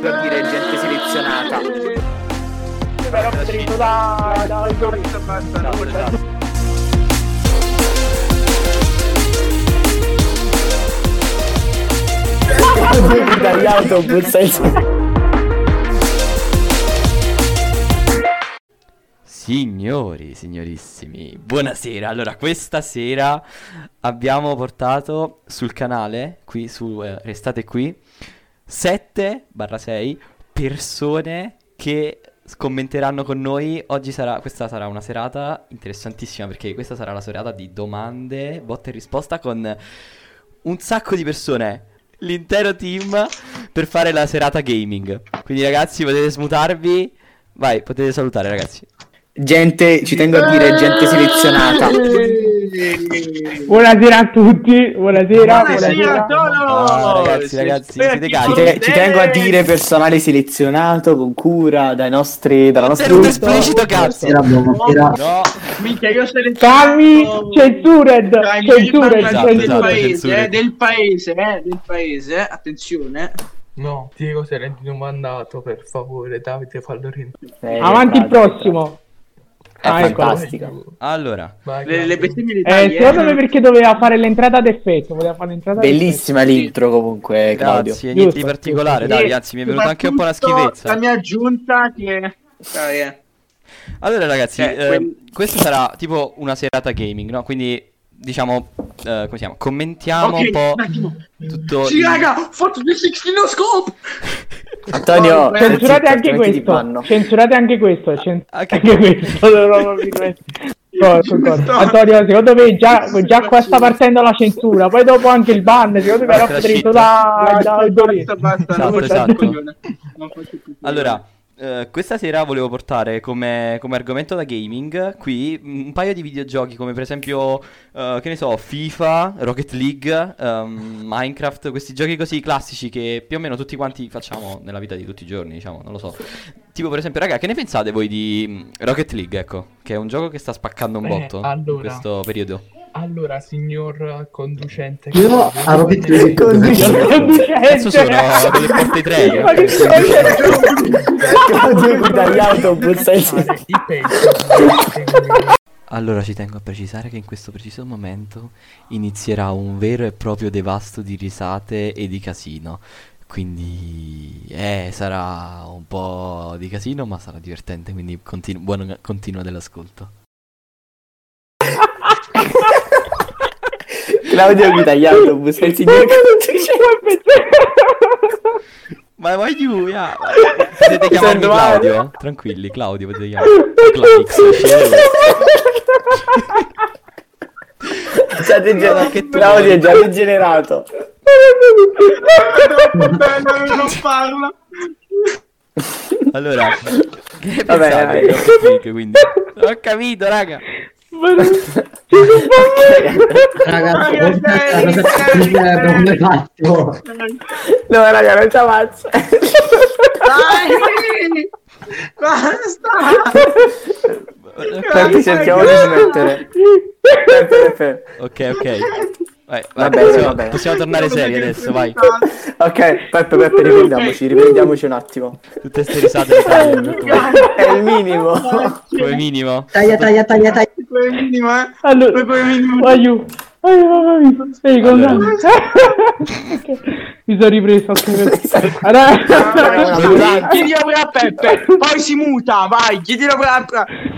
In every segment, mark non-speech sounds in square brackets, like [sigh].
per dire gente selezionata. Però preso da... da... Signori, signorissimi, buonasera. Allora, questa sera abbiamo portato sul canale, qui su eh, Restate qui, 7-6 persone che commenteranno con noi. Oggi sarà, questa sarà una serata interessantissima perché questa sarà la serata di domande, botta e risposta con un sacco di persone l'intero team per fare la serata gaming. Quindi ragazzi potete smutarvi. Vai, potete salutare ragazzi. Gente, ci tengo a dire, gente selezionata. [laughs] Buonasera a tutti, buonasera. Buonasera, Ah, ragazzi, ragazzi, siete Ci, carichi? te- ci tengo a dire personale selezionato con cura dai nostri, dalla nostra Tutto esplicito cazzo. buonasera. No, Minchia, io sono Calmi, censured, censured, Esatto, del esatto, paese, eh, del paese, eh, del paese, attenzione. No, Diego sei rendi un mandato, per favore, Davide, fallo rientrare. Eh, Avanti il prossimo. È Ah, ecco. fantastica. allora, Vai, Le, le bestemmie di Eh, secondo me perché doveva fare l'entrata d'effetto, voleva fare l'entrata Bellissima l'intro comunque, Claudio. grazie, niente di particolare, giusto. dai, anzi mi è venuta anche un po' la schifezza. La mia aggiunta che... Dai, eh. Allora ragazzi, Cioè, eh, quel- questa sarà tipo una serata gaming, no? Quindi diciamo, eh, come si chiama? Commentiamo Ok, un po' attimo. tutto Sì, il- raga, ho fatto 260 no scope! [laughs] Antonio, Vabbè, Censurate anche questo. Censurate anche questo. cen- Anche- anche questo. No. [laughs] Antonio, secondo me già, già qua sta partendo la censura. Poi dopo anche il ban. Secondo me potrei shit. da, da, Basta, basta, Esatto, non faccio esatto. più coglione. Non faccio più coglione. Allora, eh, questa sera volevo portare come, come argomento da gaming qui un paio di videogiochi come per esempio, eh, che ne so, FIFA, Rocket League, ehm, Minecraft, questi giochi così classici che più o meno tutti quanti facciamo nella vita di tutti i giorni, diciamo, non lo so. Tipo per esempio, raga, che ne pensate voi di mm, Rocket League, ecco, che è un gioco che sta spaccando un Eh, botto in allora. questo periodo. Allora, signor conducente, Io a Rocket League Adesso sono delle porte tre. Ma che Claudio dagli autobus Fare i pezzi. Allora ci tengo a precisare che in questo preciso momento inizierà un vero e proprio devasto di risate e di casino. Quindi eh, sarà un po' di casino, ma sarà divertente, quindi continu- buono continua dell'ascolto. Claudio guida gli autobus, è il signor [laughs] Ma vai giù, ya. [laughs] Potete chiamarmi. Claudio? Tranquilli, Claudio, potete chiamarmi. [laughs] Claudio vuoi. è già degenerato. Bello, non parla. Allora, che Vabbè, pensate Rocket League, quindi? Ho capito, raga. [laughs] Ragazzi, come faccio? No, raga, non ci avanza. Dai! Basta! Peppe, cerchiamo di smettere. [laughs] Ok, ok. Vai, vai, Va bene, possiamo, va bene. possiamo tornare seri adesso, vai. Ok, Peppe, Peppe, riprendiamoci, riprendiamoci un attimo. Tutte ste risate le taglio, mi raccomando. È il minimo. come minimo. Taglia, taglia, taglia, taglia. Come minimo, eh? Allora, Come minimo. aiuto. Ai, mamma mia. Ehi, Allora. con- Ok, Mi sono ripreso. Chiedilo pure a Peppe, poi si muta, vai, chiedilo pure a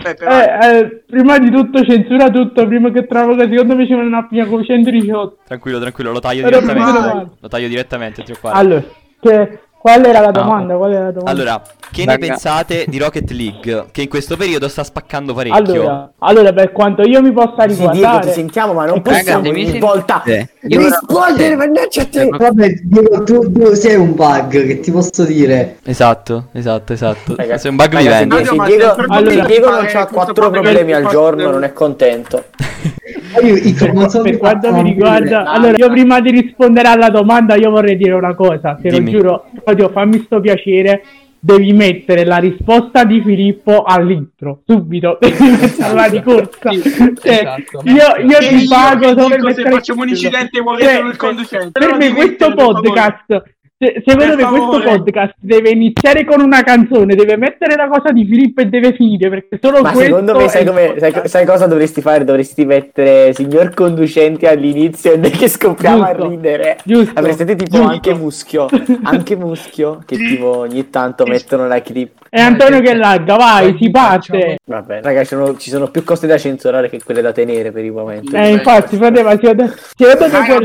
Peppe. Eh, eh, prima di tutto censura tutto prima che trovo che secondo me ci vuole una pia con 118 Tranquillo, tranquillo, lo taglio Era direttamente. Lo taglio direttamente, allora che, qual era la domanda qual era la domanda Allora, che ne Raga. pensate di Rocket League? Che in questo periodo sta spaccando parecchio. allora, allora per quanto io mi possa Sì, Diego, ti riguardare sentiamo, ma non Raga, possiamo ogni sen- volta Eh, rispondere, mannaggia a te. Vabbè, Diego, tu, tu sei un bug, che ti posso dire? Esatto, esatto, esatto. Raga, Sei un bug vivente. Diego, Diego, Allora, Diego non ha quattro problemi al giorno, non è contento. [laughs] Io, i non so per quanto mi riguarda dire. allora io prima di rispondere alla domanda io vorrei dire una cosa te Dimmi. lo giuro Claudio fammi sto piacere devi mettere la risposta di Filippo all'intro subito [laughs] devi metterla di corsa Cioè, esatto. io, io ti io pago dico se facciamo un incidente e vuoi Cioè, essere il conducente. per me questo podcast Se- secondo Per me questo podcast deve iniziare con una canzone, deve mettere la cosa di Filippo e deve finire perché solo Ma secondo me, sai, come, sai, sai cosa dovresti fare? Dovresti mettere signor conducente all'inizio e che scoppiamo Giusto. a ridere. Giusto, Avreste tipo giusto. anche Muschio, anche Muschio, che tipo ogni tanto [laughs] mettono la clip. È Antonio che lagga, vai, si Facciamo- parte. Vabbè, raga, ci sono, ci sono più cose da censurare che quelle da tenere per il momento. Eh, infatti, frate, ma secondo secondo me Raga,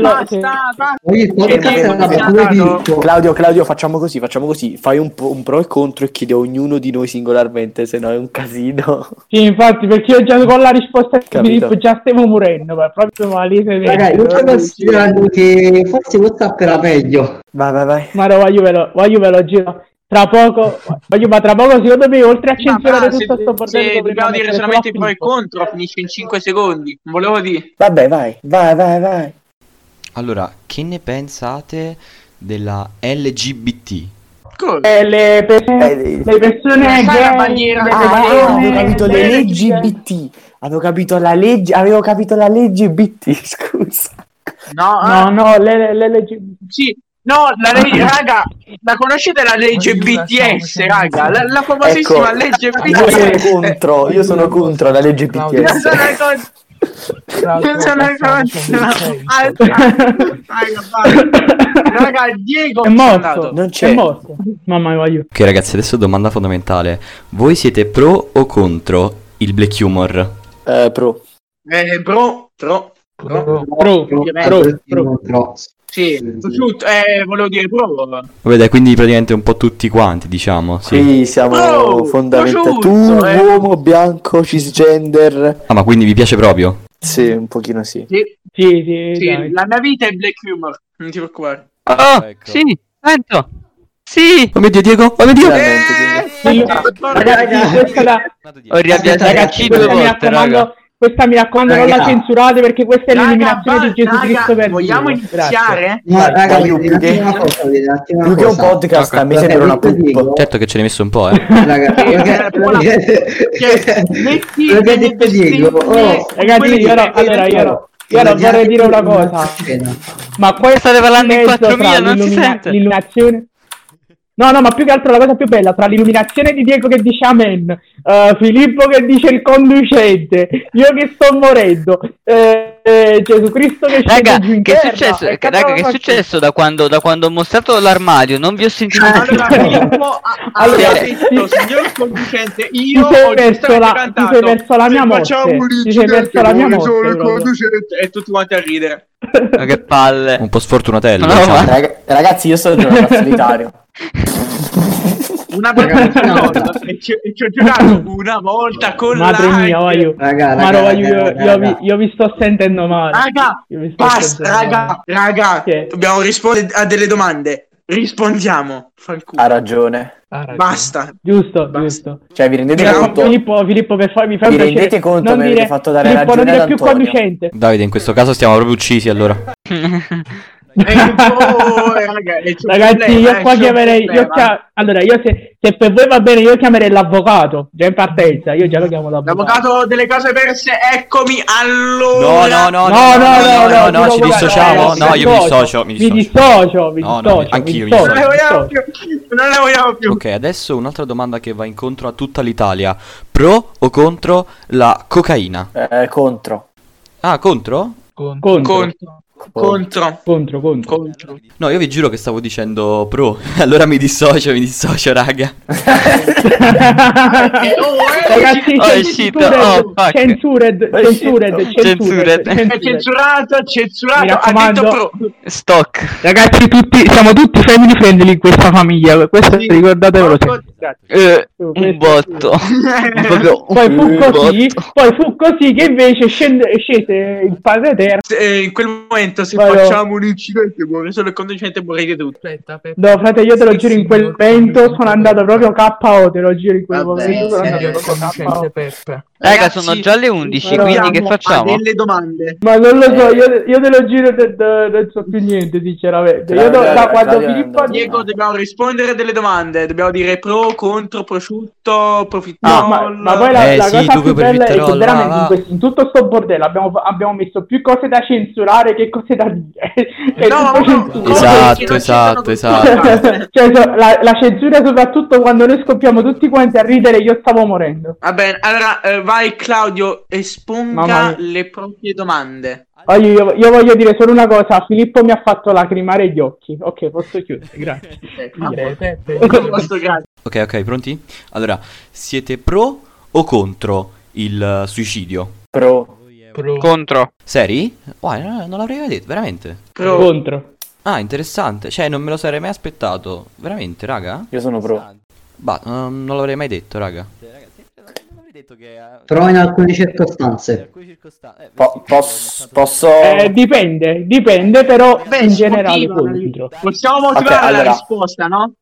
quello... Filippo. Claudio, Claudio, facciamo così, facciamo così. Fai un, po- un pro e contro e chiedi a ognuno di noi singolarmente, se no è un casino. Sì, infatti, perché io già con la risposta. Filippo già stiamo morendo, ma proprio malese. Raga, io sto considerando che forse WhatsApp era meglio. Vai, vai, vai. Ma no, voglio ve lo, voglio ve lo giro. Tra poco, voglio, ma tra poco secondo me oltre a censurare tutto sto bordello se dobbiamo dire solamente pro e contro, finisce in 5 secondi. Non volevo dire. Vabbè, vai, vai, vai, vai. Allora, che ne pensate della LGBT? Cosa? Eh, le, Eh, le persone gay, bandiera? le Ah, avevo capito le le- leggi BT. Avevo capito la legge, avevo capito la legge BT, [laughs] scusa. No, No, ah, no, le, le leggi... sì. No, la legge, raga, la conoscete la legge BTS, raga? La, la famosissima Ecco, legge Io sono BTS. contro, io sono contro la legge Claudio. Non sono BTS. cosa- Claudio, sono. Raga, Diego È è morto. Non È c'è. morto. Mamma mia. Ok ragazzi, adesso domanda fondamentale. Voi siete pro o contro il black humor? Eh, pro. Eh, bro, tro, Pro, Ovviamente. pro, pro. Pro. Sì, tutto, eh, volevo dire pro. Vabbè dai, quindi praticamente un po' tutti quanti, diciamo, sì. Qui siamo Oh, fondamentali. Tu, eh. uomo, bianco, cisgender. Ah, ma quindi vi piace proprio? Sì, un pochino sì. Sì, Sì, sì, sì, la mia vita è black humor, non ti preoccupare. Oh, Ecco. sì, sento. Sì, Oh mio Dio, Diego! Oh mio Dio! Veramente, Sì, Eh, Ragazzi, questa la... ho riavviato Aspetta, Ragazzi, due questa mi raccomando. Questa mi raccomando, non la Raga. censurate perché questa è Raga, l'eliminazione di ba- Gesù raga, Cristo per Vogliamo Dio. Iniziare? No, raga, Dai, devi più che- una cosa, un Più che podcast, a me Raga, sembra una detto Diego, pup. Certo che ce ne hai messo un po', eh. Raga, metti Diego, Ragazzi, io, allora, io, no- io no, vorrei dire una cosa. Ma questo State parlando in mezzo tra 4000, non si sente. L'illuminazione. No, no, ma più che altro la cosa più bella tra l'illuminazione di Diego che dice Amen, eh, Filippo che dice il conducente, io che sto morendo, eh, eh, Gesù Cristo che scende Raga, giù in che è terra, successo? e Che- Raga, che è cazzo successo da quando, da quando ho mostrato l'armadio? Non vi ho sentito Allora. Filippo Allora, detto, signor conducente, Ti io sei ho verso la- ti sei verso la mia morte. facciamo un Ti sei verso la mia morte, e tutti quanti a ridere. Ma che palle. Un po' sfortunatello, No, diciamo. ragazzi, io sono a [laughs] solitario. Una volta e ci, ci ho giocato una volta con Madre la mia, voglio. Raga, raga, Ma no, raga, io, io, raga, io vi, raga. io vi sto sentendo male. Raga, Io vi sto basta, raga, raga, Che? dobbiamo rispondere a delle domande. Rispondiamo. Ha ragione. Ah, raga. Basta. Giusto, Basta. giusto. Cioè, vi rendete Bravo, conto? Filippo, Filippo, per farmi fare Vi piacere, rendete conto? non Mi avete dire, fatto dare Filippo, non ragione dire ad più conducente. Davide, in questo caso stiamo proprio uccisi allora. [laughs] Eh, [laughs] oh, eh, Ragazzi, problema, io il qua chiamerei. Io problema. chia- allora, io se, se per voi va bene, io chiamerei l'avvocato. Già in partenza, io già lo chiamo l'avvocato. L'avvocato delle cose perse, eccomi No, allora. no, no, No, no, no, no, no, no, ci no, dissociamo. no, No, io mi dissocio, mi Mi dissocio. mi anch'io mi dissocio, Non ne vogliamo più. Non ne vogliamo più. Ok, adesso un'altra domanda che va incontro a tutta l'Italia. Pro o contro la cocaina? Eh, contro. Ah, contro? Con- Contro, Contro. Contro. contro, contro. Contro. No, io vi giuro che stavo dicendo pro. [laughs] Allora mi dissocio, mi dissocio, raga. [laughs] Oh, eh, Ragazzi, Oh, uscito, oh, fuck. censured, È censured, uscito. censured. È censurato, censurato. Mi Ha raccomando. detto pro. Stock. Ragazzi, tutti, siamo tutti family friendly in questa famiglia. Questo Sì. ricordatevelo. Eh, un botto. [laughs] Proprio Poi fu così, botto. poi fu così che invece scende, scese il padre eterno. Eh, in quel momento, se Vai, facciamo un incidente, muore solo il conducente, morite tutti. Aspetta, per... No, frate, io te lo Sì, giuro, in sì, quel no, momento no, sono no, andato proprio. KO, te lo giuro, in quel Vabbè, momento sono sì, andato proprio KO. Raga, Ragazzi, sono già le 11, Allora, quindi che facciamo? delle domande. Ma non lo so, io, io te lo giuro, te- te- non so più niente, sinceramente. Io Claudio, da quando Filippo. Diego, dobbiamo rispondere a delle domande. Dobbiamo dire pro contro, prosciutto, profiterol. No, ma, ma poi la, Eh, la cosa più bella è che veramente in, in tutto sto bordello abbiamo, abbiamo messo più cose da censurare che cose da dire. Cioè, No, no, no, Esatto, esatto, esatto. [laughs] Cioè, so- la, la censura soprattutto quando noi scoppiamo tutti quanti a ridere io stavo morendo. Va bene, allora eh, vai Claudio, esponga le proprie domande. Voglio- io, io voglio dire solo una cosa, Filippo mi ha fatto lacrimare gli occhi. Ok, posso chiudere, [laughs] [laughs] grazie. Ok, ok, pronti? Allora, siete pro o contro il eh, suicidio? Pro. Pro- Contro. Seri? Wow, no, non l'avrei mai detto, veramente. Pro. Contro. Ah, interessante. Cioè, non me lo sarei mai aspettato. Veramente, raga? Io sono pro. Bah, ehm, non l'avrei mai detto, raga. Non avrei detto che... Però in alcune circostanze. Po- posso, posso... Eh, dipende, dipende, però Beh, in generale contro. Possiamo motivare Ok, allora- la risposta, no?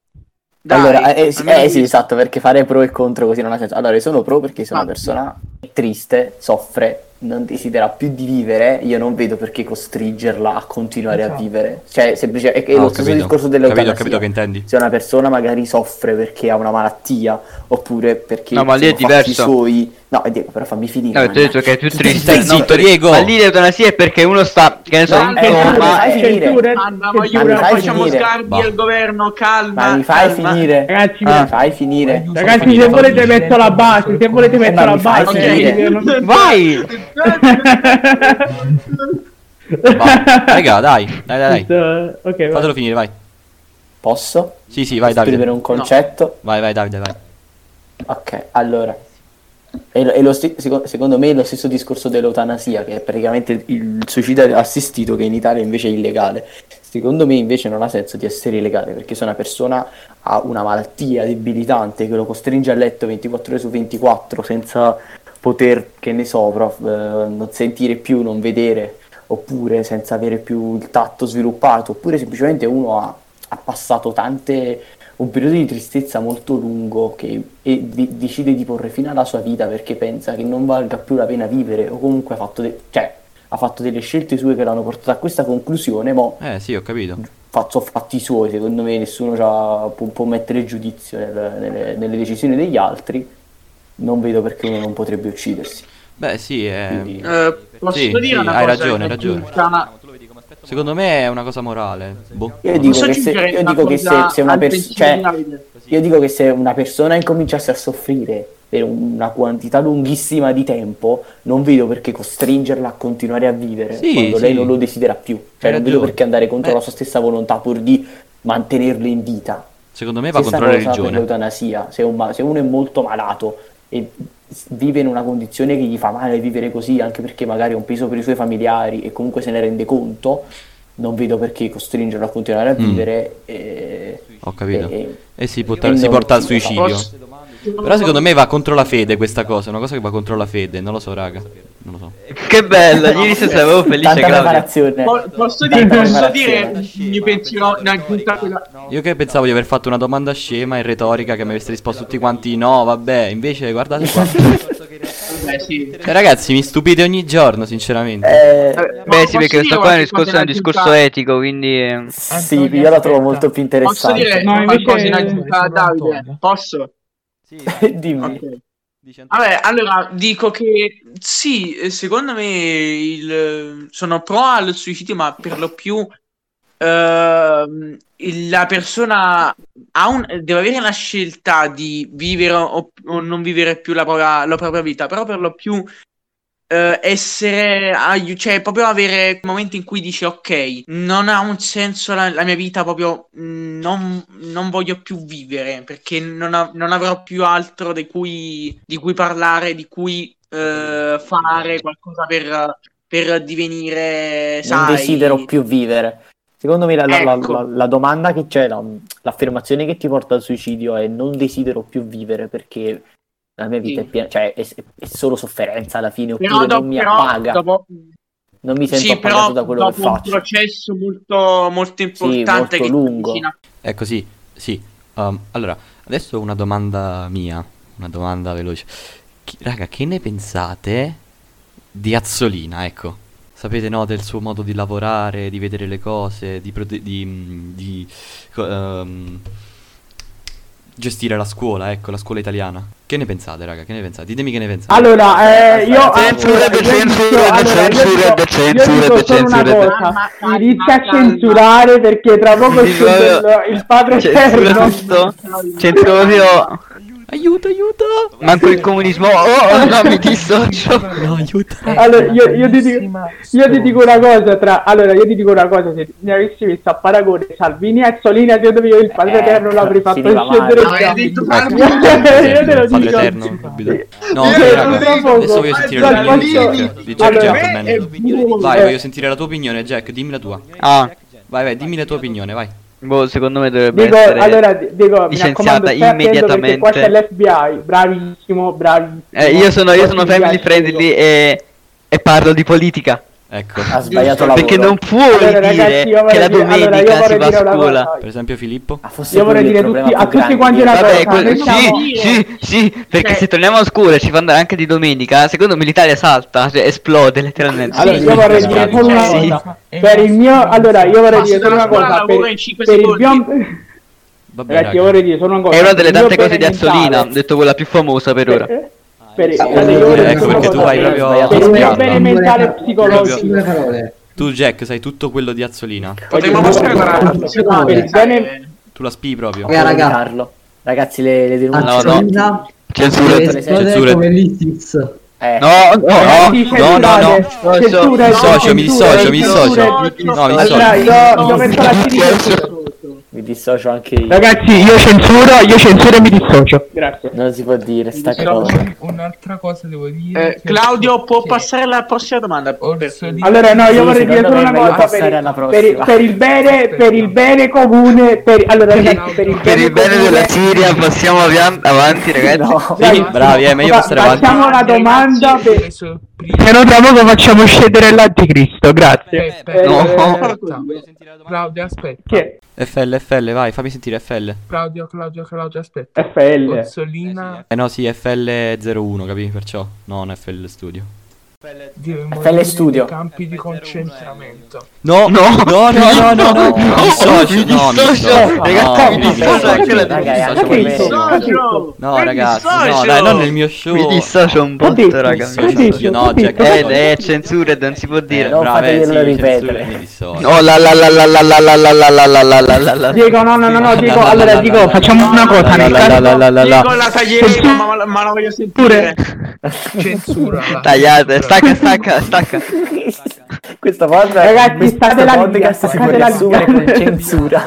Dai, allora, eh, eh, sì, eh, sì, esatto, perché fare pro e contro così non ha senso. Allora, io sono pro perché sono Ah. una persona triste, soffre, non desidera più di vivere. Io non vedo perché costringerla a continuare a Esatto. vivere. Cioè, semplicemente è, è Ah, lo stesso capito. discorso Capito, ho dell'eutanasia. capito che intendi. Se una persona magari soffre perché ha una malattia, oppure perché No, ma lì è diverso. suoi. No, eh, Diego, però fammi finire. No, ti ho detto che è più triste. Stai No, zitto, Diego! Ma lì l'eutanasia è perché uno sta, che ne so, Ma in anche Eh, coma. fai finire. Anna, Ma fai facciamo finire? sgarbi al governo, calma. Ma mi fai calma. finire? Ragazzi, Ma mi fai finire? ragazzi, se volete metto la base, se volete metto ma la base. Vai! Va, raga, dai, dai, dai, dai. Ok, vai. Fatelo finire, vai. Posso? Sì, sì, vai, Davide. un concetto? Vai, vai, Davide, vai. Ok, allora. È, lo- è lo sti- seco- secondo me è lo stesso discorso dell'eutanasia, che è praticamente il suicidio assistito, che in Italia invece è illegale. Secondo me invece non ha senso di essere illegale, perché se una persona ha una malattia debilitante che lo costringe a letto 24 ore su 24 senza poter, che ne so, prof, eh, non sentire più, non vedere, oppure senza avere più il tatto sviluppato, oppure semplicemente uno ha, ha passato tante un periodo di tristezza molto lungo che, e di- decide di porre fine alla sua vita perché pensa che non valga più la pena vivere o comunque ha fatto, de- cioè, ha fatto delle scelte sue che l'hanno portato a questa conclusione, ma Eh, sì, ho capito. faccio fatti suoi, secondo me nessuno può, può mettere giudizio nel- nelle, nelle decisioni degli altri, non vedo perché uno non potrebbe uccidersi. Beh, sì, è... Quindi- Eh, posso Sì, dire sì, una hai cosa? ragione, hai ragione. una- Secondo me è una cosa morale. Boh. Io dico Posso che se, io una dico che se, cosa se una al persona... pensiero Cioè, di Davide? Io dico che se una persona incominciasse a soffrire per una quantità lunghissima di tempo, non vedo perché costringerla a continuare a vivere Sì, quando sì. lei non lo desidera più. Cioè, non vedo ragione. perché andare contro Eh. la sua stessa volontà pur di mantenerlo in vita. Secondo me va Stessa contro la per religione. l'eutanasia. Se, un ma- se uno è molto malato e vive in una condizione che gli fa male vivere così, anche perché magari ha un peso per i suoi familiari e comunque se ne rende conto, non vedo perché costringerlo a continuare a Mm. vivere. e- Ho capito. e- E si, e porta- si porta al suicidio. Posso- Però secondo me va contro la fede questa cosa. È una cosa che va contro la fede. Non lo so, raga. Non lo so. Che bello, ieri sera avevo felice, Claudio. Po- posso dire, posso dire il mio pensiero in aggiunta quella- Io che pensavo di aver fatto una domanda scema in retorica che mi avreste risposto tutti quanti no, vabbè, invece guardate qua. [laughs] Beh, sì. Eh, ragazzi, mi stupite ogni giorno, sinceramente. Eh, Beh, sì, posso perché questo qua è un discorso, cosa è un in discorso etico, quindi... eh, sì, Antonio, io la trovo molto più Posso interessante. dire No, qualcosa in invece- aggiunta a Davide? Antonio. Posso? [laughs] Dimmi. Ok. Vabbè, allora dico che sì, eh, secondo me il- sono pro al suicidio, ma per lo più il- la persona ha un- deve avere la scelta di vivere o, o non vivere più la propria, la propria vita, però per lo più eh, essere, aiu- cioè proprio avere momenti in cui dici ok, non ha un senso la, la mia vita, proprio mh, non, non voglio più vivere perché non, av- non avrò più altro di cui, di cui parlare, di cui eh, fare qualcosa per, per divenire, Non sai, desidero più vivere. Secondo me la, la- la- Ecco. la- la domanda che c'è, la- l'affermazione che ti porta al suicidio è non desidero più vivere perché la mia vita Sì. è piena, cioè è, è solo sofferenza alla fine, oppure Però, non dopo, mi però appaga, dopo, non mi sento sì, appagato da quello che dopo un faccio. processo molto, molto importante molto che lungo. avvicina- Ecco, sì, sì. Um, allora, adesso una domanda mia, una domanda veloce. Chi- raga, che ne pensate di Azzolina, ecco? Sapete, no, del suo modo di lavorare, di vedere le cose, di... prote- di, mm, di ehm, gestire la scuola, ecco, la scuola italiana. Che ne pensate, raga? Che ne pensate? Ditemi che ne pensate. Allora, eh, io Censura, censura, censura, censura, censura. cosa, inizia a censurare perché tra poco il, il padre Censura tutto. Censura. Aiuto, aiuto! Manco il comunismo. Oh, oh, no, mi dissocio. No, aiuto. Allora, io, io ti dico, io ti dico una cosa tra allora io ti dico una cosa se mi avessi visto a paragone Salvini e Azzolini secondo me io il padre Eh, eterno l'avrei fatto scendere già. Hai detto io Salvini. te lo Padre dico eterno, subito. No, Io. Adesso voglio sentire l'opinione di Jack. Di Jack. Vai, Eh. voglio sentire la tua opinione, Jack. Dimmi la tua. Ah, Vai, vai, dimmi la tua opinione, vai. Boh, secondo me dovrebbe Dico, essere. allora, di- dico, mi raccomando, perché qua c'è immediatamente. l'FBI, bravissimo, bravissimo. Eh, io sono, io sono Mi family friendly e, e parlo di politica. Ecco. Ha sbagliato lavoro. Perché non puoi Allora, dire ragazzi, io che la vorrei dire- allora, domenica si va a dire scuola. Per esempio Filippo. Ah, fosse Io vorrei dire tutti- a tutti grande quanti una Vabbè, cosa, que- sì, sì, sì, perché Cioè- se torniamo a scuola e ci fa andare anche di domenica, secondo me l'Italia salta, cioè esplode letteralmente. Allora, Sì, io vorrei dire solo una sì. cosa. Per il mio, allora, io vorrei dire solo la una cosa. Per, per il secondi. mio... Vabbè, Ragazzi, io vorrei dire solo una cosa. È una delle tante cose di Azzolina, ho detto quella più famosa per ora per, eh, per eh, ecco perché tu vai proprio per il bene mentale psicologico. Tu Jack sai tutto quello di Azzolina? Tu la spi proprio. Eh, raga. ragazzi. Le, le denunce. No, no. censure. Censure come l'ISIS eh. No, no, no, no, no, no, mi dissocio, mi dissocio, mi dissocio. No, mi dissocio mi dissocio anche io. Ragazzi, io censuro, io censuro e mi dissocio. Grazie. Non si può dire sta cosa. un- un'altra cosa devo dire. Eh, Claudio può che passare alla prossima domanda. Orsolini- Allora, no, io Sì, vorrei dire solo una cosa per, alla per, prossima. per il bene, per il bene comune, per, allora ragazzi, per il Per il bene comune- della Siria passiamo avanti, ragazzi. No. Dai, Sì, bravi, è meglio passare avanti. Facciamo una domanda per... Se no tra poco facciamo scendere l'anticristo, grazie. Aspetta, No. aspetta. Claudio, aspetta. Chi è? FL, vai, fammi sentire FL. Claudio, Claudio, Claudio, aspetta. FL. Orsolina Eh no, sì, FL01, capi? Perciò, non FL Studio. FL Studio. campi di concentramento. No, no, no, no, no, no, no, mi dissocio, mi no, mi dissocio, ragazzi, no, mi dissocio, anche la- dissocio! No, Eh, ragazzi, no, dai, non nel mio show. Mi dissocio un Ho botto, detto, raga. dissocio, mi ho detto, dissocio. no, Jack. Eh, eh, censura, non si può Eh, dire. no. eh, fateglielo sì, ripetere. Oh la la la la la la la la la la la la la la la Diego, no, no, no, no, Diego, allora Diego, facciamo una cosa, nel caso... la, la, taglieremo, ma, la voglio sentire. Censura. Tagliate, stacca, stacca, stacca. [laughs] Questa volta Ragazzi, state la podcast linea, state la linea. con censura.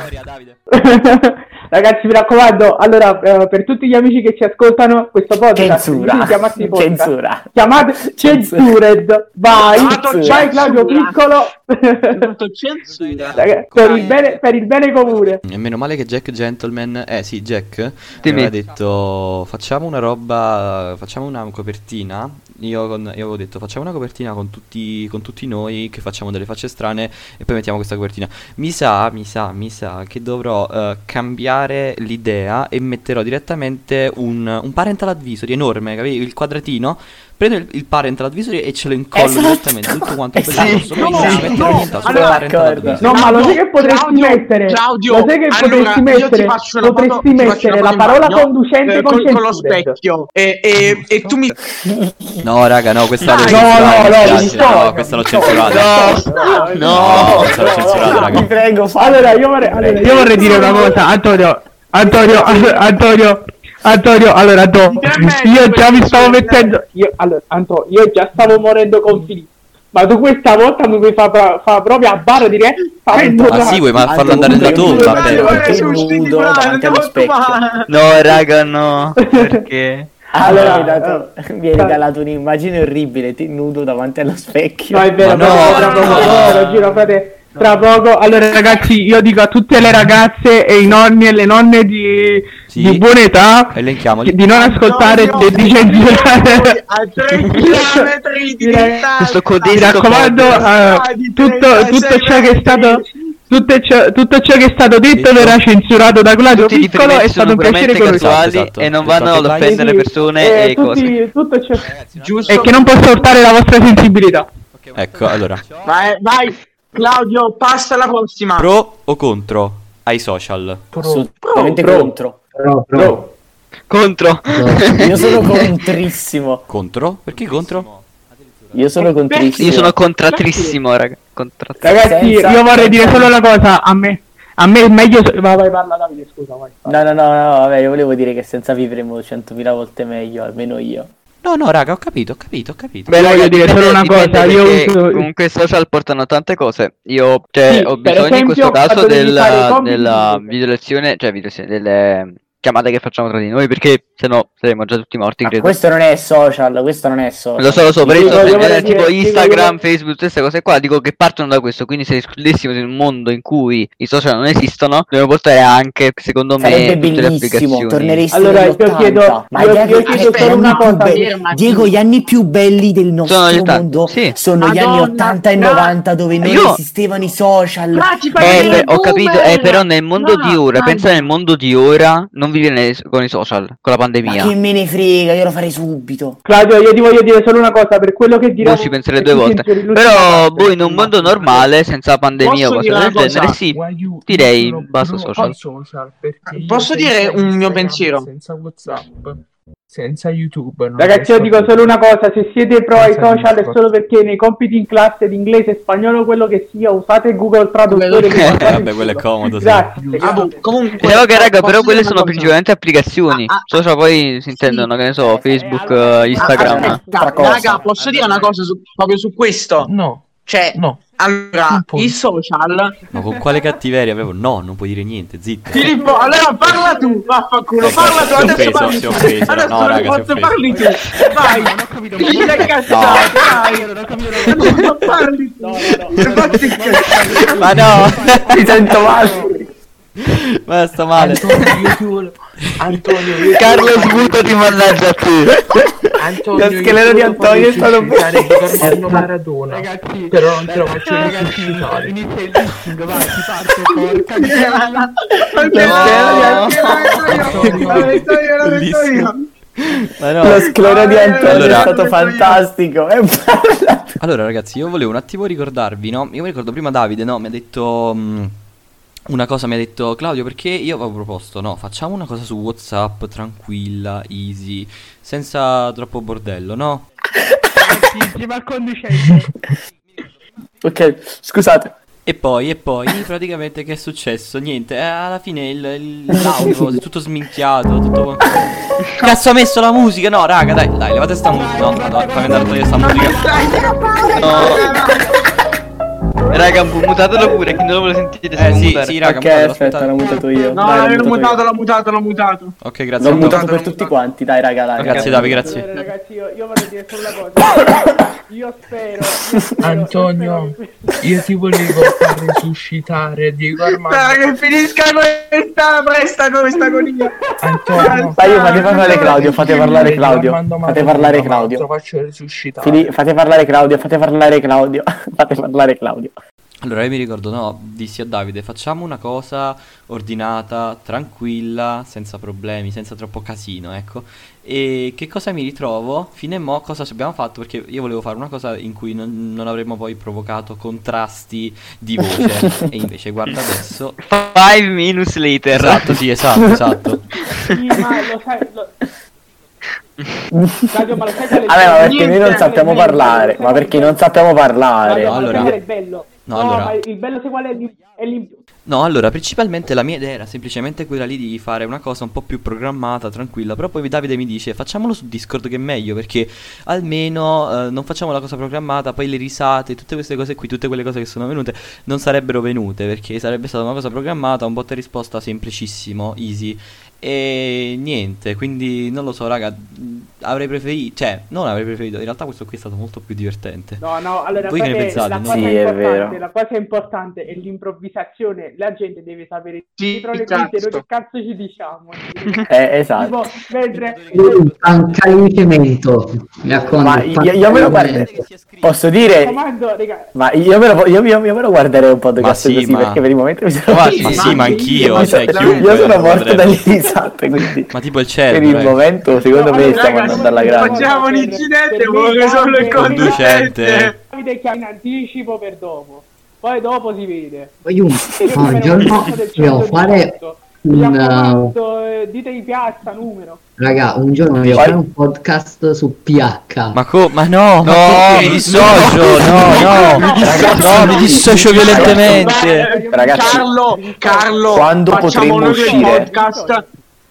[laughs] Ragazzi, mi raccomando, allora, eh, per tutti gli amici che ci ascoltano, questo podcast Censura. chiamati podcast. Censura. Chiamate Censured. Vai, Chiamato vai censura. Claudio Piccolo. [laughs] Censura. Per, il bene, per il bene comune. E meno male che Jack Gentleman, eh sì, Jack mi aveva detto facciamo una roba, facciamo una copertina. Io, con- io avevo detto facciamo una copertina con tutti, con tutti noi che facciamo delle facce strane e poi mettiamo questa copertina. Mi sa, mi sa, mi sa che dovrò eh, cambiare l'idea e metterò direttamente un, un parental advisory enorme, capi? Il quadratino. Prendo il, il parental advisory e ce lo incollo Esatto. direttamente tutto quanto Esatto. bello No, mettere no, niente, solo allora. No, ma lo sai che potresti Claudio, mettere? Claudio, lo sai che allora, potresti ti mettere? foto- Potresti ti mettere la parola bagno, conducente eh, con con, lo specchio e, e, e tu mi No, raga, no, questa Dai, no, no, no, no, no, questa l'ho censurata. No, No, questa l'ho censurata, raga. Vi prego, fate. Allora, io vorrei, allora, io vorrei dire una cosa, Antonio, Antonio, Antonio, Antonio, allora, Antonio, io già mi stavo mettendo, io, allora, Antonio, io già stavo morendo con Filippo, ma tu questa volta mi vuoi fare fa proprio a barra dire, facendo Ma sì, vuoi ma farlo andare nella Comunque, tomba, comunque, vabbè. perché nudo davanti allo specchio. no, raga, no. Perché? Allora, Allora, mi hai dato- mi hai regalato un'immagine orribile, ti nudo davanti allo specchio. No, è vero, Ma però no, tra poco, no. no, lo giro, frate. Tra poco, allora ragazzi, io dico a tutte le ragazze e i nonni e le nonne di, Sì. di buona età Elenchiamoli. di non ascoltare Antonio, e di censurare. a 3 km [laughs] di distanza Mi raccomando, eh, tutto, tutto ciò che è stato tutto ciò, tutto ciò che è stato detto verrà censurato da Claudio Tutti Piccolo, è stato un piacere casuali Esatto, e non esatto. vanno ad Vai. offendere Sì, persone eh, e cose. tutti- tutto ciò giusto e che non possa urtare la vostra sensibilità. Ecco, allora. vai, vai Claudio passa alla prossima Pro o contro ai social? Assolutamente Pro. contro. Pro, pro. Contro. Io sono contrissimo. Contro? Perché contro? Io sono contrissimo. Io sono contratrissimo, raga. Contratr- Ragazzi, Senza- io vorrei dire solo una cosa, a me, a me è meglio... Va, vai, parla Davide, scusa, vai. No, no, no, no, vabbè, io volevo dire che senza vivremo 100.000 volte meglio, almeno io. No, no, raga, ho capito, ho capito, ho capito. Beh, voglio dire solo una cosa, io perché uso... comunque i social portano tante cose. Io cioè, Sì, ho bisogno in esempio, questo caso del- della video lezione, cioè video lezione, delle chiamate che facciamo tra di noi perché sennò saremmo già tutti morti, Ma credo. questo non è social, questo non è social. Lo so, lo so, per voglio- social, voglio eh, dire- tipo sì, Instagram, voglio- Facebook, tutte queste cose qua, dico che partono da questo, quindi se escludessimo in un mondo in cui i social non esistono, dobbiamo portare anche, secondo me, Sarebbe tutte le bellissimo, applicazioni. torneresti Allora, io 80. chiedo- Ma io- gli io anni- chiedo solo una anni più cosa. Diego, gli anni più belli del nostro Sono mondo sì. sono gli anni Madonna, 80 e no. 90 dove non Io- esistevano i social. Eh, per- ho capito, eh, però nel mondo No, di ora, dai. pensa nel mondo di ora, non vivere nei- con i social, con la Ma pandemia. che me ne frega, io lo farei subito. Claudio, io ti voglio dire solo una cosa, per quello che dirò... Io ci penserei due volte. Però, boh, in un mondo normale, senza pandemia o cose del cosa? genere, sì, direi basta social. social perché io Posso dire un mio pensiero? Senza WhatsApp, senza YouTube. non Ragazzi, io dico solo una cosa, se siete pro ai social è solo perché nei compiti in classe di inglese e spagnolo, quello che sia, usate Google Traduttore. Eh, che guardate vabbè, quello è comodo, sì. Grazie. Ah, boh, comunque, che, raga, però quelle sono principalmente applicazioni. Ah, ah, Social poi si intendono, che ne so, Eh, Facebook, allora- eh, Instagram. Aspetta, raga, posso dire una cosa su- proprio su questo? No, Cioè, no. allora, Non i social... Ma con quale cattiveria avevo? No, non puoi dire niente, zitto. Filippo, allora parla tu, vaffanculo, Ecco, parla tu, adesso offeso, parli tu. offeso, Adesso no, raga, offeso. parli tu, vai, figli del cazzato, dai, adesso parli tu, Fatti incazzare. Ma no! [laughs] Mi sento male. Ma sta male. Antonio, io. Antonio, io Carlo sbuto ti mannaggia a te. Antonio, Lo io scheletro di Antonio è stato Armando Maradona. Ragazzi, Però non te lo faccio ragazzi, risuscitare. inizia il listing, vai, ti parto, porca [laughs] di Bellissimo. Ma no. Lo sclero di Antonio Allora- è stato fantastico. Allora, ragazzi, io volevo un attimo ricordarvi, no? Io mi ricordo prima Davide, no? Mi ha detto. mh, una cosa mi ha detto Claudio perché io avevo proposto, no, facciamo una cosa su WhatsApp tranquilla, easy, senza troppo bordello, no? Insieme al conducente. Ok, scusate. E poi, e poi, praticamente che è successo? Niente, eh, alla fine il, il- l'audio è tutto sminchiato, tutto... Cazzo ha messo la musica? No, raga, dai, dai, levate sta musica. No, no, fammi andare a togliere sta musica. No. Raga, mutatelo pure, chi non lo vuole sentire si Eh, sì, mutare. sì, raga, ok, mutatelo, aspetta, l'ho mutato io. No, Dai, l'ho mutato, l'ho mutato, l'ho mutato. Ok, grazie. L'ho mutato per tutti quanti, dai raga, dai. Grazie. Davide, grazie. Allora, ragazzi, io, io voglio dire solo una cosa. Io spero. io spero- Antonio, io spero che- io ti volevo far risuscitare Diego Armando. che finisca questa, questa, questa agonia. Antonio, Dai, io fate parlare Claudio, fate parlare Claudio. [laughs] Fate parlare Claudio. faccio risuscitare. Fili- fate parlare Claudio, fate parlare Claudio. Fate parlare Claudio. Allora io mi ricordo, no, dissi a Davide, facciamo una cosa ordinata, tranquilla, senza problemi, senza troppo casino, ecco. E che cosa mi ritrovo? Fino a mo' cosa ci abbiamo fatto? Perché io volevo fare una cosa in cui non, non avremmo poi provocato contrasti di voce. [laughs] e invece guarda adesso. Five minutes later. Esatto, sì, esatto, esatto. Sì, ma lo sai. Lo... Claudio, ma lo sai qual è il Vabbè, ma bello? perché noi non sappiamo parlare? Ma perché non sappiamo parlare? Lo allora- è bello? No, No, allora- ma il bello sai qual è? l'im- È l'im- No, allora, principalmente la mia idea era semplicemente quella lì di fare una cosa un po' più programmata, tranquilla. Però poi Davide mi dice, facciamolo su Discord che è meglio, perché almeno eh, non facciamo la cosa programmata, poi le risate, tutte queste cose qui, tutte quelle cose che sono venute, non sarebbero venute, perché sarebbe stata una cosa programmata, un botta e risposta semplicissimo, easy. E niente, quindi non lo so, raga, avrei preferito, cioè, non avrei preferito, in realtà questo qui è stato molto più divertente. No, no, allora Voi che ne pensate, la no? cosa Sì, è importante, vero. la cosa importante è l'improvvisazione, la gente deve sapere Sì, dietro le quinte noi che cazzo ci diciamo. [laughs] Eh, esatto. Tipo, mentre Anche il cemento. Mi raccomando. Ma io, io me lo guarderei. Posso dire? comando, Ma io me lo, io, io- io me lo guarderei un podcast Ma sì, così ma- perché per il momento mi sono Ma [laughs] Ma sì, ma anch'io, io, cioè, io sono morto potrebbe. Risate quindi [laughs] Ma tipo il per cervello, il momento secondo No, me allora, stiamo andando alla grande Facciamo un Per- incidente, per vuole solo il Conducente. Davide chiama in anticipo per dopo. Poi dopo si vede. Un, Io un giorno devo fare 118. un, Abbiamo eh, fatto, eh, dite di piazza, numero. raga, un giorno voglio fare un podcast su PH. Ma co- ma no, No, mi dissocio, no, no, no, mi dissocio violentemente. Ragazzi, Carlo, Carlo, quando due uscire? podcast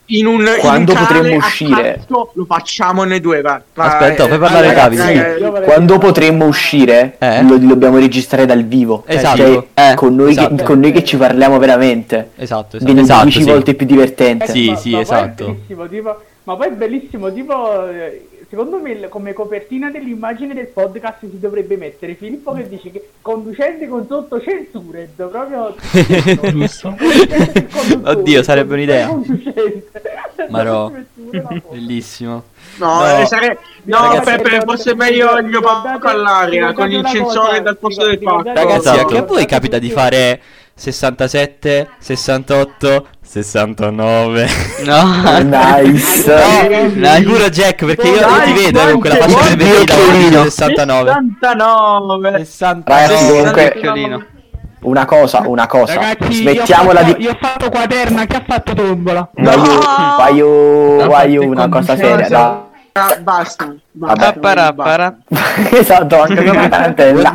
in un Quando in un potremmo uscire? cazzo, lo facciamo noi due, va. vai. Aspetta, fai parlare Allora, Cavi, sì. eh, Quando potremmo uscire, Eh? lo lo dobbiamo registrare dal vivo. Esatto. Cioè, Eh, con, noi esatto. che, con noi che ci parliamo veramente. Esatto, esatto, esatto, 10 sì. volte più divertente. Sì, ma, sì, ma esatto. Poi tipo, ma poi è bellissimo, tipo, eh, secondo me il- come copertina dell'immagine del podcast si dovrebbe mettere Filippo che dice che conducente con sotto censured, proprio... [laughs] Giusto. Oddio, sarebbe un'idea. Ma no. Bellissimo. No, No. eh, sare- no Ragazzi, Peppe, forse è meglio io ricordate- poco all'aria con il censore cosa, dal posto del fatto. Ragazzi, Esatto. anche a voi capita di fare 67, 68, 69. No. Nice. No, Dai. sicuro Jack, perché io, io ti vedo eh, con quella faccia Chiolino. 69. 69. 69. Ragazzi, comunque-. Una cosa, una cosa. Ragazzi, Smettiamola io ho, fatto, di. io ho fatto quaterna, chi ha fatto tombola? Voglio, voglio, La voglio parte una cosa seria. dai. Basta. basta, Vabbè. Para, para. [laughs] esatto, anche [laughs] come tarantella.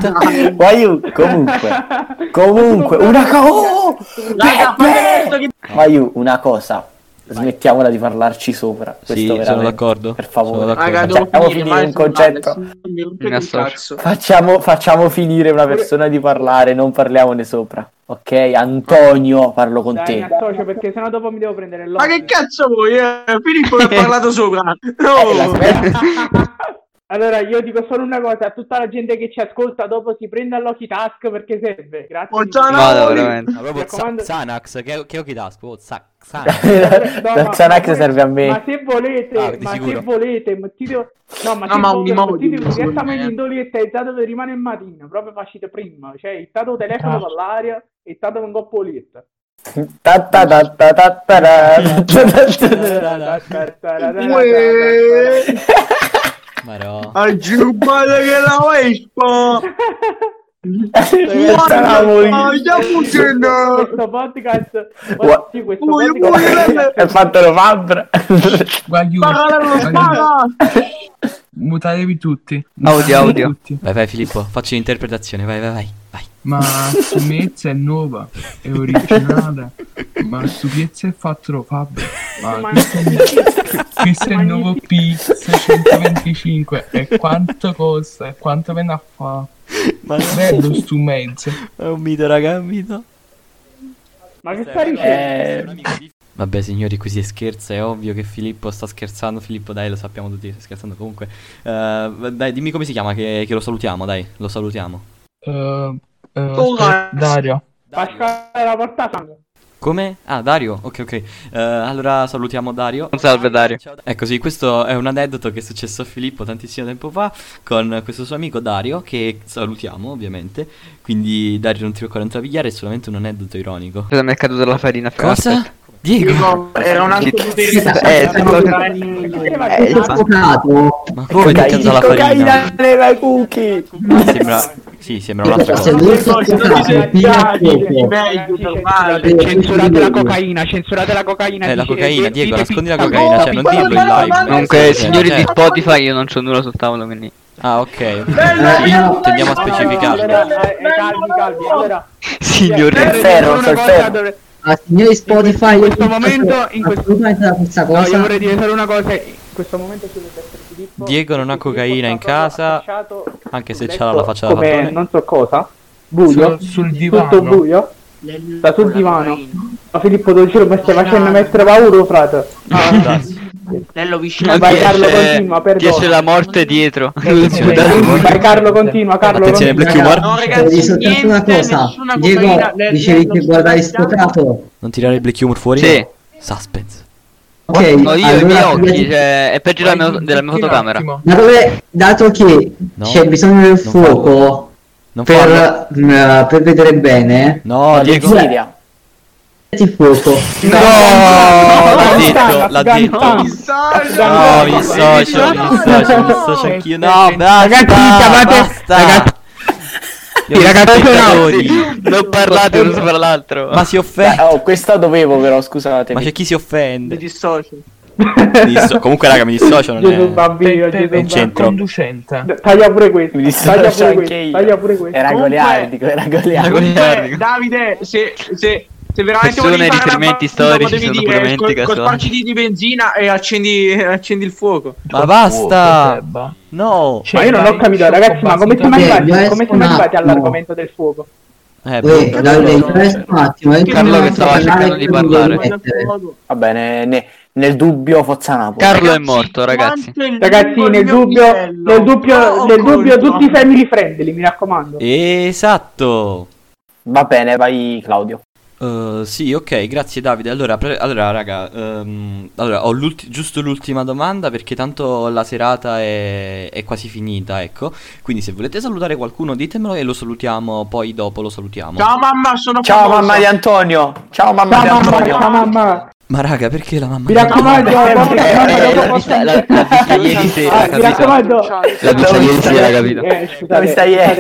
Voglio, comunque, [laughs] comunque, una cosa. Che- Voglio una cosa. Smettiamola di parlarci sopra. Questo Sì, sono d'accordo. Per favore. Raga, Facciamo finire, finire un concetto. Mi Mi. Facciamo, facciamo finire una persona di parlare, non parliamone sopra. Ok? Antonio, parlo con Dai, mi te. associo perché sennò dopo mi devo prendere Ma che l'occhio. cazzo vuoi? Eh? Filippo che ha parlato sopra. Eh, No. smetti. [laughs] Allora, io dico solo una cosa, a tutta la gente che ci ascolta dopo si prenda l'Oki Task perché serve. Grazie. Mille. una- Vado no, veramente. Ma proprio raccomando- Xa- Xanax, che, che occhi tasco, oh, Xa- Xanax. No, ma- Xanax ma- serve a me. Ma se volete, Ah, ma sicuro. se volete, mettete... No, ma No, se ma volete, mettete direttamente me. in doletta e dato dove rimane il mattino, proprio facite prima. Cioè, il tato telefono Ah. dall'aria e tato con coppolietta. Ta ta ta ta ta ta ra. Uè. Ma no. Hai giubato che la Vespa. Questo podcast... Sì, questo podcast... È fatto lo fabbra. Mutatevi tutti. Audio, audio. tutti. Vai, vai Filippo, facci l'interpretazione, vai, vai, vai. Ma su Mezza è nuova, è originale. Ma su Piazza è fatto lo Fabio. Ma questo è, [laughs] questo è il nuovo P625. E quanto costa? E quanto viene a fa? Ma Bello stu Mezza. È un mito, raga, è un mito. Ma che sta dicendo? Eh, Vabbè, signori, qui si scherza. È ovvio che Filippo sta scherzando. Filippo, dai, lo sappiamo tutti che sta scherzando. Comunque, eh, dai, dimmi come si chiama, che, che lo salutiamo, dai, lo salutiamo. Eh, aspetta, Dario. Pasquale la porta sangue. Come? Ah, Dario? Ok, ok. Eh, allora salutiamo Dario. Salve Dario. Ecco sì, questo è un aneddoto che è successo a Filippo tantissimo tempo fa con questo suo amico Dario, che salutiamo ovviamente. Quindi Dario non ti può ancora pigliare, è solamente un aneddoto ironico. Cosa mi è caduta la farina? Cosa? Diego? Era un altro Eh, Eh, Eh, il avvocato. Ma come ti è caduta la farina? Cocaina nella cookie. Sembra... Sì, sembra un'altra cosa. piglia poco. meglio, Ragazzi, normale. Censurate la cocaina, censurate la cocaina. Eh, la cocaina, Diego, nascondi la cocaina, cioè non dirlo in live. Comunque, Eh, signori di. Spotify, io non c'ho nulla sul tavolo, quindi. Ah, ok. Eh. Tendiamo a specificare. eh, eh, calmi, calmi. Allora, cioè, una sul cosa ferro. dove- Ah, signori Spotify, in questo vi momento- faccio in questo- da questa No, io cosa. vorrei dire solo una cosa. In questo momento ci deve essere Filippo. Diego non ha cocaina in casa, anche se c'ha la faccia da come cartone. non so cosa. Buio. Sul, sul Tutto divano. buio. Sta sul divano. Ma Filippo, te lo giuro, mi stai facendo mettere paura, frate. [laughs] Bello vicino. Vai, Carlo, continua, Ti perdono. esce la morte dietro. Vai, Carlo, continua, Carlo. Attenzione, continua. No, ragazzi, soltanto una cosa. Diego, dicevi che guardavi sto caso. Non tirare il black humor fuori? Sì. Suspense. Ok, No, io i miei allora, occhi, cioè, è peggio della mia, della mia fotocamera. dato che, dato che No. c'è bisogno del fuoco per, mm, per vedere bene, No, Diego. Siria. Fuoco. No, l'ha detto, l'ha detto. No, mi dissocio, mi dissocio, mi dissocio anch'io. No, basta, Ragazzi, chiamate- basta. ragazzi- Sì, ragazzi. Non parlate uno sopra l'altro. Ma si offende. oh, questa dovevo però, scusate. Ma c'è chi si Mi offende? dissocio. [laughs] Mi disso- Comunque, raga, mi dissocio. Non è... bambino, Peppe, centro. conducente. Taglia pure questo. Mi Taglia dissocio pure anche questo. io. Taglia pure questo. Era Comunque- goliardico, era goliardico. Davide, se, se, se veramente Persone, riferimenti storici sono dire, puramente col, col di benzina e accendi, [laughs] accendi il fuoco. Ma basta! No! Cioè, Ma io non ho capito, ragazzi, ma come siamo arrivati, come siamo arrivati all'argomento del fuoco? Eh, Uè, resta un attimo. Carlo che stava cercando di parlare. Va bene, ne- nel dubbio Forza Napoli. Carlo è morto, ragazzi. Ragazzi, nel dubbio, livello. nel dubbio, Oh, nel dubbio tutti family friendly, mi raccomando. Esatto! Va bene, vai Claudio. Uh, sì, ok, grazie Davide. Allora, pre- allora raga, ehm, allora, ho l'ulti- giusto l'ultima domanda perché tanto la serata è, è quasi finita, ecco. Quindi se volete salutare qualcuno ditemelo e lo salutiamo, poi dopo lo salutiamo. Ciao mamma, sono Ciao famosa. mamma di Antonio. Ciao mamma Ciao di mamma, Antonio. ciao mamma. Ma raga, perché la mamma Mi raccomando, Mi raccomando. La vista ieri sera, capito?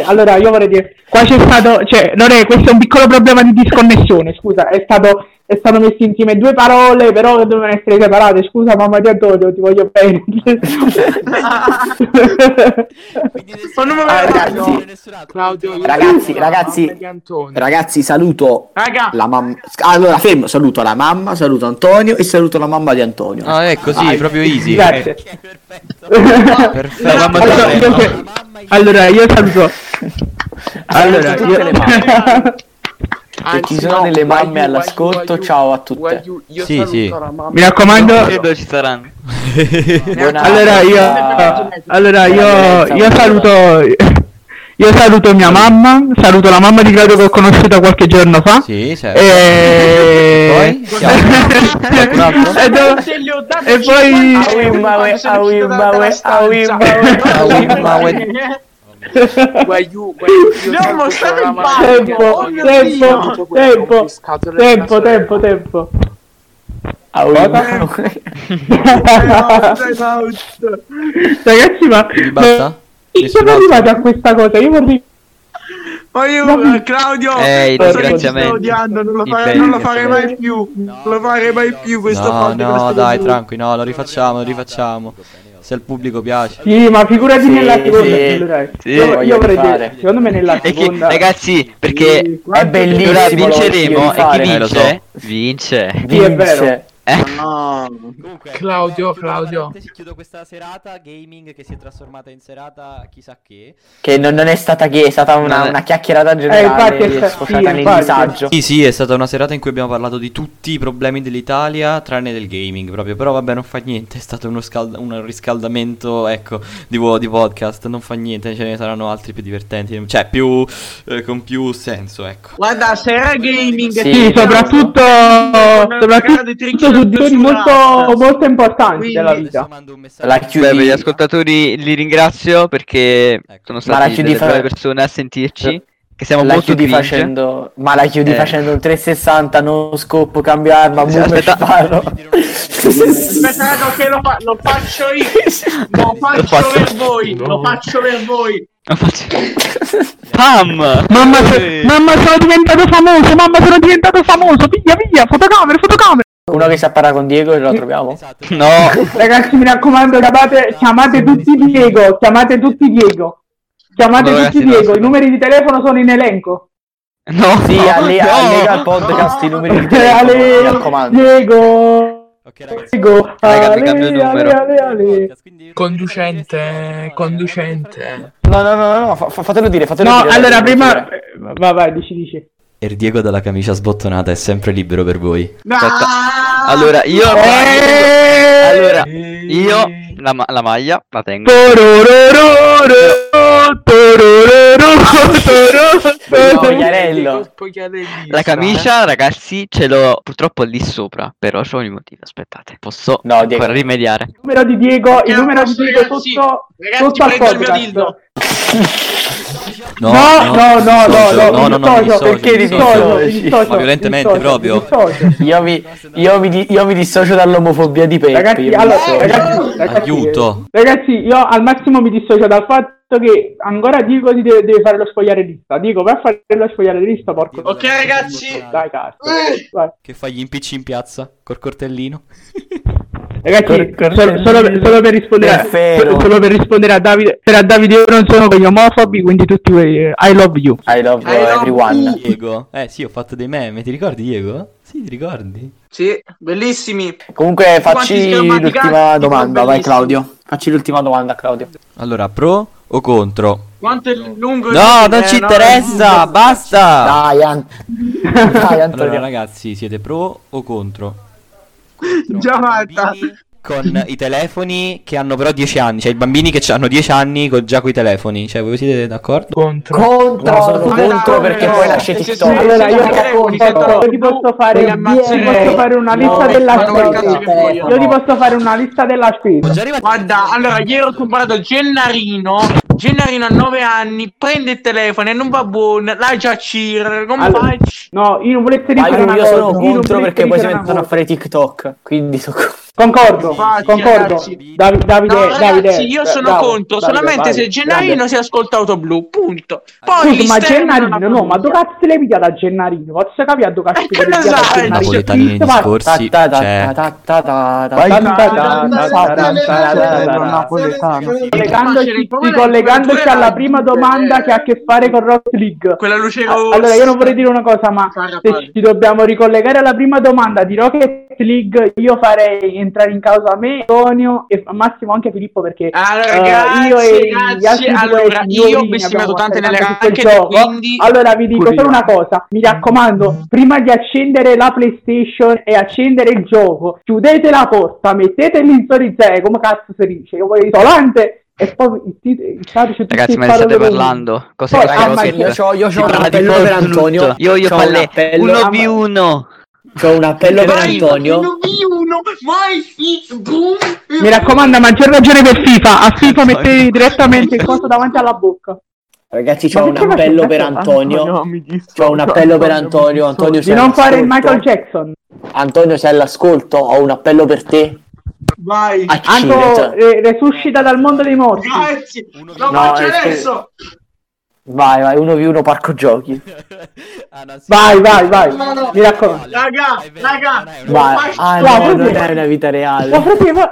Allora, io vorrei dire, qua c'è stato, cioè, non è, questo è un piccolo problema di disconnessione, scusa, è stato, è stato messo insieme due parole, però che dovevano essere separate, scusa mamma di Antonio, ti voglio bene. [laughs] Non Ah, ragazzi. detto. nessun altro. Claudio, io Ragazzi, saluto ragazzi. Ragazzi, saluto Raga, la mamma. Allora, fermo, saluto la mamma, saluto Antonio e saluto la mamma di Antonio. Ah, ecco, sì, Vai. proprio easy. Grazie. [laughs] Perfetto. La mamma allora, io, Antonio. allora, io saluto. Allora, io... le mamme. Anzi, ci sono no, delle mamme Wagyu, all'ascolto, Wagyu, ciao a tutte. Io Sì, sì. Mi raccomando, credo ci saranno. [laughs] Allora io, allora io, io saluto, io saluto mia mamma, saluto la mamma di Claudio che ho conosciuto qualche giorno fa. Sì, certo. E [laughs] e, do- e poi [laughs] 50 Aui, euro maue, quando sono aui, uscito dalla maue, stanza. aui, maue, aui, maue. Wagyu, Wagyu, io No, saluto ma stai la in tempo, tempo, tempo, tempo, tempo, tempo. Cosa? maue. Ragazzi, ma basta? altro? arrivati a questa cosa. Io vorrei Ma io, Dammi- eh, Claudio, Eh, lo so che ringraziamenti. sto odiando, non lo, fare- non lo farei mai più. Non lo farei mai più questo No, no, dai, tranqui, no, lo rifacciamo, lo rifacciamo. Se al pubblico piace. Sì, ma figurati Sì, nella seconda. sì. allora, Sì, io, io vorrei rifare. dire, secondo me nella E che, seconda. ragazzi, perché È bellissimo. vinceremo e chi rifare. Lo so. vince? Vince. Sì, è vero. Eh? No. Comunque, [laughs] Claudio, chiudo Claudio. parentesi, chiudo questa serata gaming che si è trasformata in serata chissà che. Che non, non è stata che, è stata una, è- una chiacchierata infatti generale è sta- sfociata sì, nel infatti. disagio. Sì, sì, è stata una serata in cui abbiamo parlato di tutti i problemi dell'Italia, tranne del gaming proprio. Però vabbè, non fa niente, [laughs] è stato uno scald- un riscaldamento, ecco, di, vo- di podcast. Non fa niente, ce ne saranno altri più divertenti, cioè più eh, con più senso, ecco. Guarda, se era gaming Sì, Sì, soprattutto, soprattutto su temi molto, molto importanti Quindi- della vita. La Beh, chiudi. per gli ascoltatori li ringrazio perché Ecco. sono chiudi delle fa- brave persone a sentirci. Che siamo la molto chiudi cringe. facendo ma la chiudi Eh. facendo un 360 no scoppo cambio arma Sì, boom aspetta. sparo [laughs] Aspetta che lo, fa- lo faccio io. Lo faccio faccio- per voi. Lo faccio per voi. Lo faccio- Pam! Mamma, so- Eh. mamma, sono diventato famoso, mamma, sono diventato famoso, via, via, fotocamere, fotocamere. Uno che sa parlare con Diego lo troviamo Esatto. No! [laughs] Ragazzi, mi raccomando, chiamate, chiamate tutti Diego, chiamate tutti Diego. Chiamate No, tutti ragazzi, no, Diego, i numeri di telefono sono in elenco. No! sì alle, no. allega al podcast i numeri di [laughs] telefono mi raccomando Diego, Ok, ragazzi. Diego, Ale, cambio il numero. Ale, Ale, Conducente, conducente. no no no no fa- fa- fatelo dire fatelo No, dire allora prima... dire. Vai, vai, dici, dici. E Diego dalla camicia sbottonata è sempre libero per voi. Aspetta. Ah! Allora, io... Eh! Allora, io la, ma- la maglia la tengo. Pogliarello. La camicia, ragazzi, ce l'ho purtroppo lì sopra. Però ho i motivi. Aspettate, posso No, Diego. ancora rimediare. Il numero di Diego, il numero di Diego ragazzi? sotto, Ragazzi, sotto al il podcast. No, no, no, no, no, no, no, no, perché dissocio. dissocio, Ma violentemente proprio. [laughs] Io mi, io mi di- io mi dissocio dall'omofobia di Peppe. Ragazzi, allora, ragazzi, ragazzi, Aiuto. Ragazzi, io al massimo mi dissocio dal fatto che ancora Diego ti deve, deve fare lo sfogliare lista. Dico, vai a fare lo sfogliare lista, porco. Ok, ragazzi. Dai, cazzo. Vai. Che fai gli impicci in piazza col cortellino? [laughs] Ragazzi, solo, solo per, solo per rispondere solo per rispondere a Davide, per a Davide io non sono con gli omofobi, quindi tutti eh, I love you. I love I love everyone. Diego? Eh sì, ho fatto dei meme, ti ricordi Diego? Sì, ti ricordi? Sì, bellissimi. Comunque facci l'ultima domanda, vai. Claudio. Facci l'ultima domanda, Claudio. Allora, pro o contro? Quanto è lungo il No, video, non eh, ci no, interessa, basta! Dai, An- Dai Allora, Antonio. ragazzi, siete pro o contro? Già fatta. Con i telefoni che hanno però 10 anni, cioè i bambini che hanno 10 anni con, già con i telefoni, cioè voi siete d'accordo? Contro. Contro, no, sono Allora, contro perché no, poi se- TikTok. Allora io, sì, io ti posso fare, li ti ammazzerei. posso fare una lista No, della spesa. Io ti posso fare una lista della spesa. Guarda, allora ieri ho comprato Gennarino. Gennarino ha 9 anni, prende il telefono e non va buono. La già Cir, come Allora, faccio? No, io non volete Ma dire io, una io cosa, sono contro perché poi si mettono a fare TikTok. Quindi sono Concordo, Facci, concordo. Ragazzi. Dav- Davide, no, Davide, io sono bravo, contro Davide, solamente vai, se Gennarino grande. si ascolta Autoblu, punto. Poi Scusi, ma Gennarino, no, ma dove cazzo le pigliata a Gennarino? Posso capire a dove cazzo l'hai pigliata Gennarino? Napoletani Collegandoci alla prima domanda che ha a che fare con Rock League. Quella luce Allora, io non vorrei dire una cosa, ma se ci dobbiamo ricollegare alla prima domanda di Rocket League, io farei entrare in causa me, Antonio e massimo anche Filippo perché Allora, eh, grazie, io e gli grazie. altri due Allora, io ho bestemmiato tante nelle racchette, gioco. quindi... Allora vi dico Pure solo io. una cosa, mi raccomando, prima di accendere la PlayStation e accendere il gioco, chiudete la porta, mettete l'insorizzare, come cazzo si dice, io voglio isolante e poi il tit- il codice Ragazzi, ma ne state parlando? Cose Poi, che ah, io c'ho- io Si un appello per. Antonio. Io io un falle appello- 1v1. C'ho un appello per Antonio. Uno v uno, vai, sì, boom. Mi raccomando, a maggior ragione per FIFA, a FIFA mettete direttamente il coso davanti alla bocca. Ragazzi, c'ho un appello per Antonio. mi dissocio. C'ho un appello per Antonio. Antonio, Di non fare il? Michael Jackson. Antonio, sei all'ascolto. Ho un appello per te. Vai. Accendete. Anto eh, resuscita dal mondo dei morti. Grazie. Lo No, faccio è che- adesso. Vai, vai, 1v1 parco giochi. [laughs] Ah, no, sì. Vai, vai, vai. No, no. Mi raccomando. Raga, raga. non è una- Vai. faccio- Ah, no, non è una vita Ma reale. frate, ma...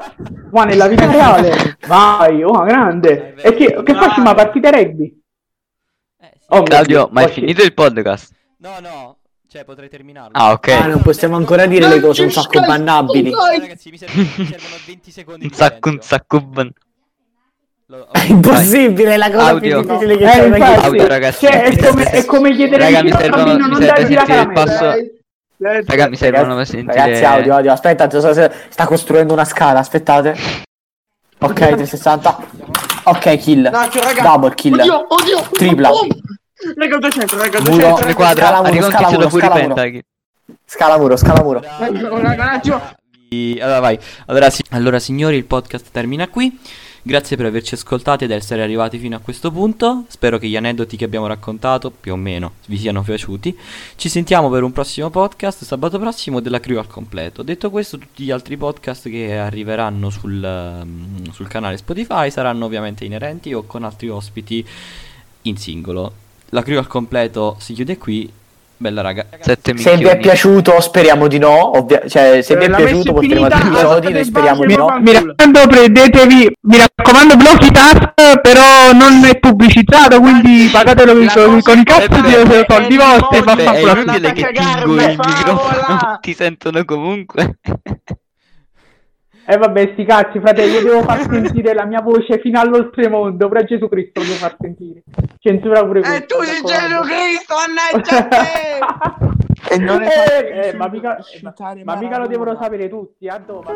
ma nella vita [laughs] reale. Vai, oh, grande. E che, che Vai. facciamo una partita rugby? Eh, sì. Oh, mio Claudio, Dio, ma hai finito il podcast? No, no, cioè potrei terminarlo. Ah, ok. Ah, non possiamo ancora dire le cose un sacco bannabili. Ragazzi, mi servono, mi servono 20 secondi Un sacco, un sacco. ban- Lo- [laughs] È impossibile, la cosa Audio. più difficile che Eh, infatti. Audio, ragazzi. Cioè, è come, è come chiedere Raga, mi bambino servono- non mi serve dargli la caramella. passo. Raga, mi servono per sentire. Ragazzi, audio, audio, aspetta, sta- costruendo una scala, aspettate. Ok, 360. Ok, kill. No, cioè, raga. Double kill. Oddio, oddio. Tripla. Boom. Raga, 200, raga, Muro. 200. Sulle raga. quadra, Scala muro, scala muro, scala muro. pentaghi. Scala muro, scala muro. Raga, un attimo. Vi- Allora vai. Allora, sì. allora signori, il podcast termina qui. Grazie per averci ascoltati ed essere arrivati fino a questo punto. Spero che gli aneddoti che abbiamo raccontato, più o meno, vi siano piaciuti. Ci sentiamo per un prossimo podcast sabato prossimo della crew al completo. Detto questo, tutti gli altri podcast che arriveranno sul, ehm, sul canale Spotify saranno ovviamente inerenti o con altri ospiti in singolo. La crew al completo si chiude qui. Bella raga. Sette se vi è piaciuto, speriamo di no. Ovvia- cioè, se vi è piaciuto, potremo altri episodi. Noi speriamo di no. Mi raccomando, prendetevi. Mi raccomando, blocchi task, però non è pubblicizzato. Quindi pagatelo con, con i cazzo di soldi vostri. Fa fare che ti sentono comunque. Eh vabbè, sti cazzi, fratello, io devo far sentire la mia voce fino all'oltremondo, però Gesù Cristo devo far sentire. Censura pure eh, questo. E tu sei Gesù Cristo, anneggia [laughs] te! e non è eh, eh, ma mica, eh, ma, ma mica lo devono sapere tutti, eh, a dopo.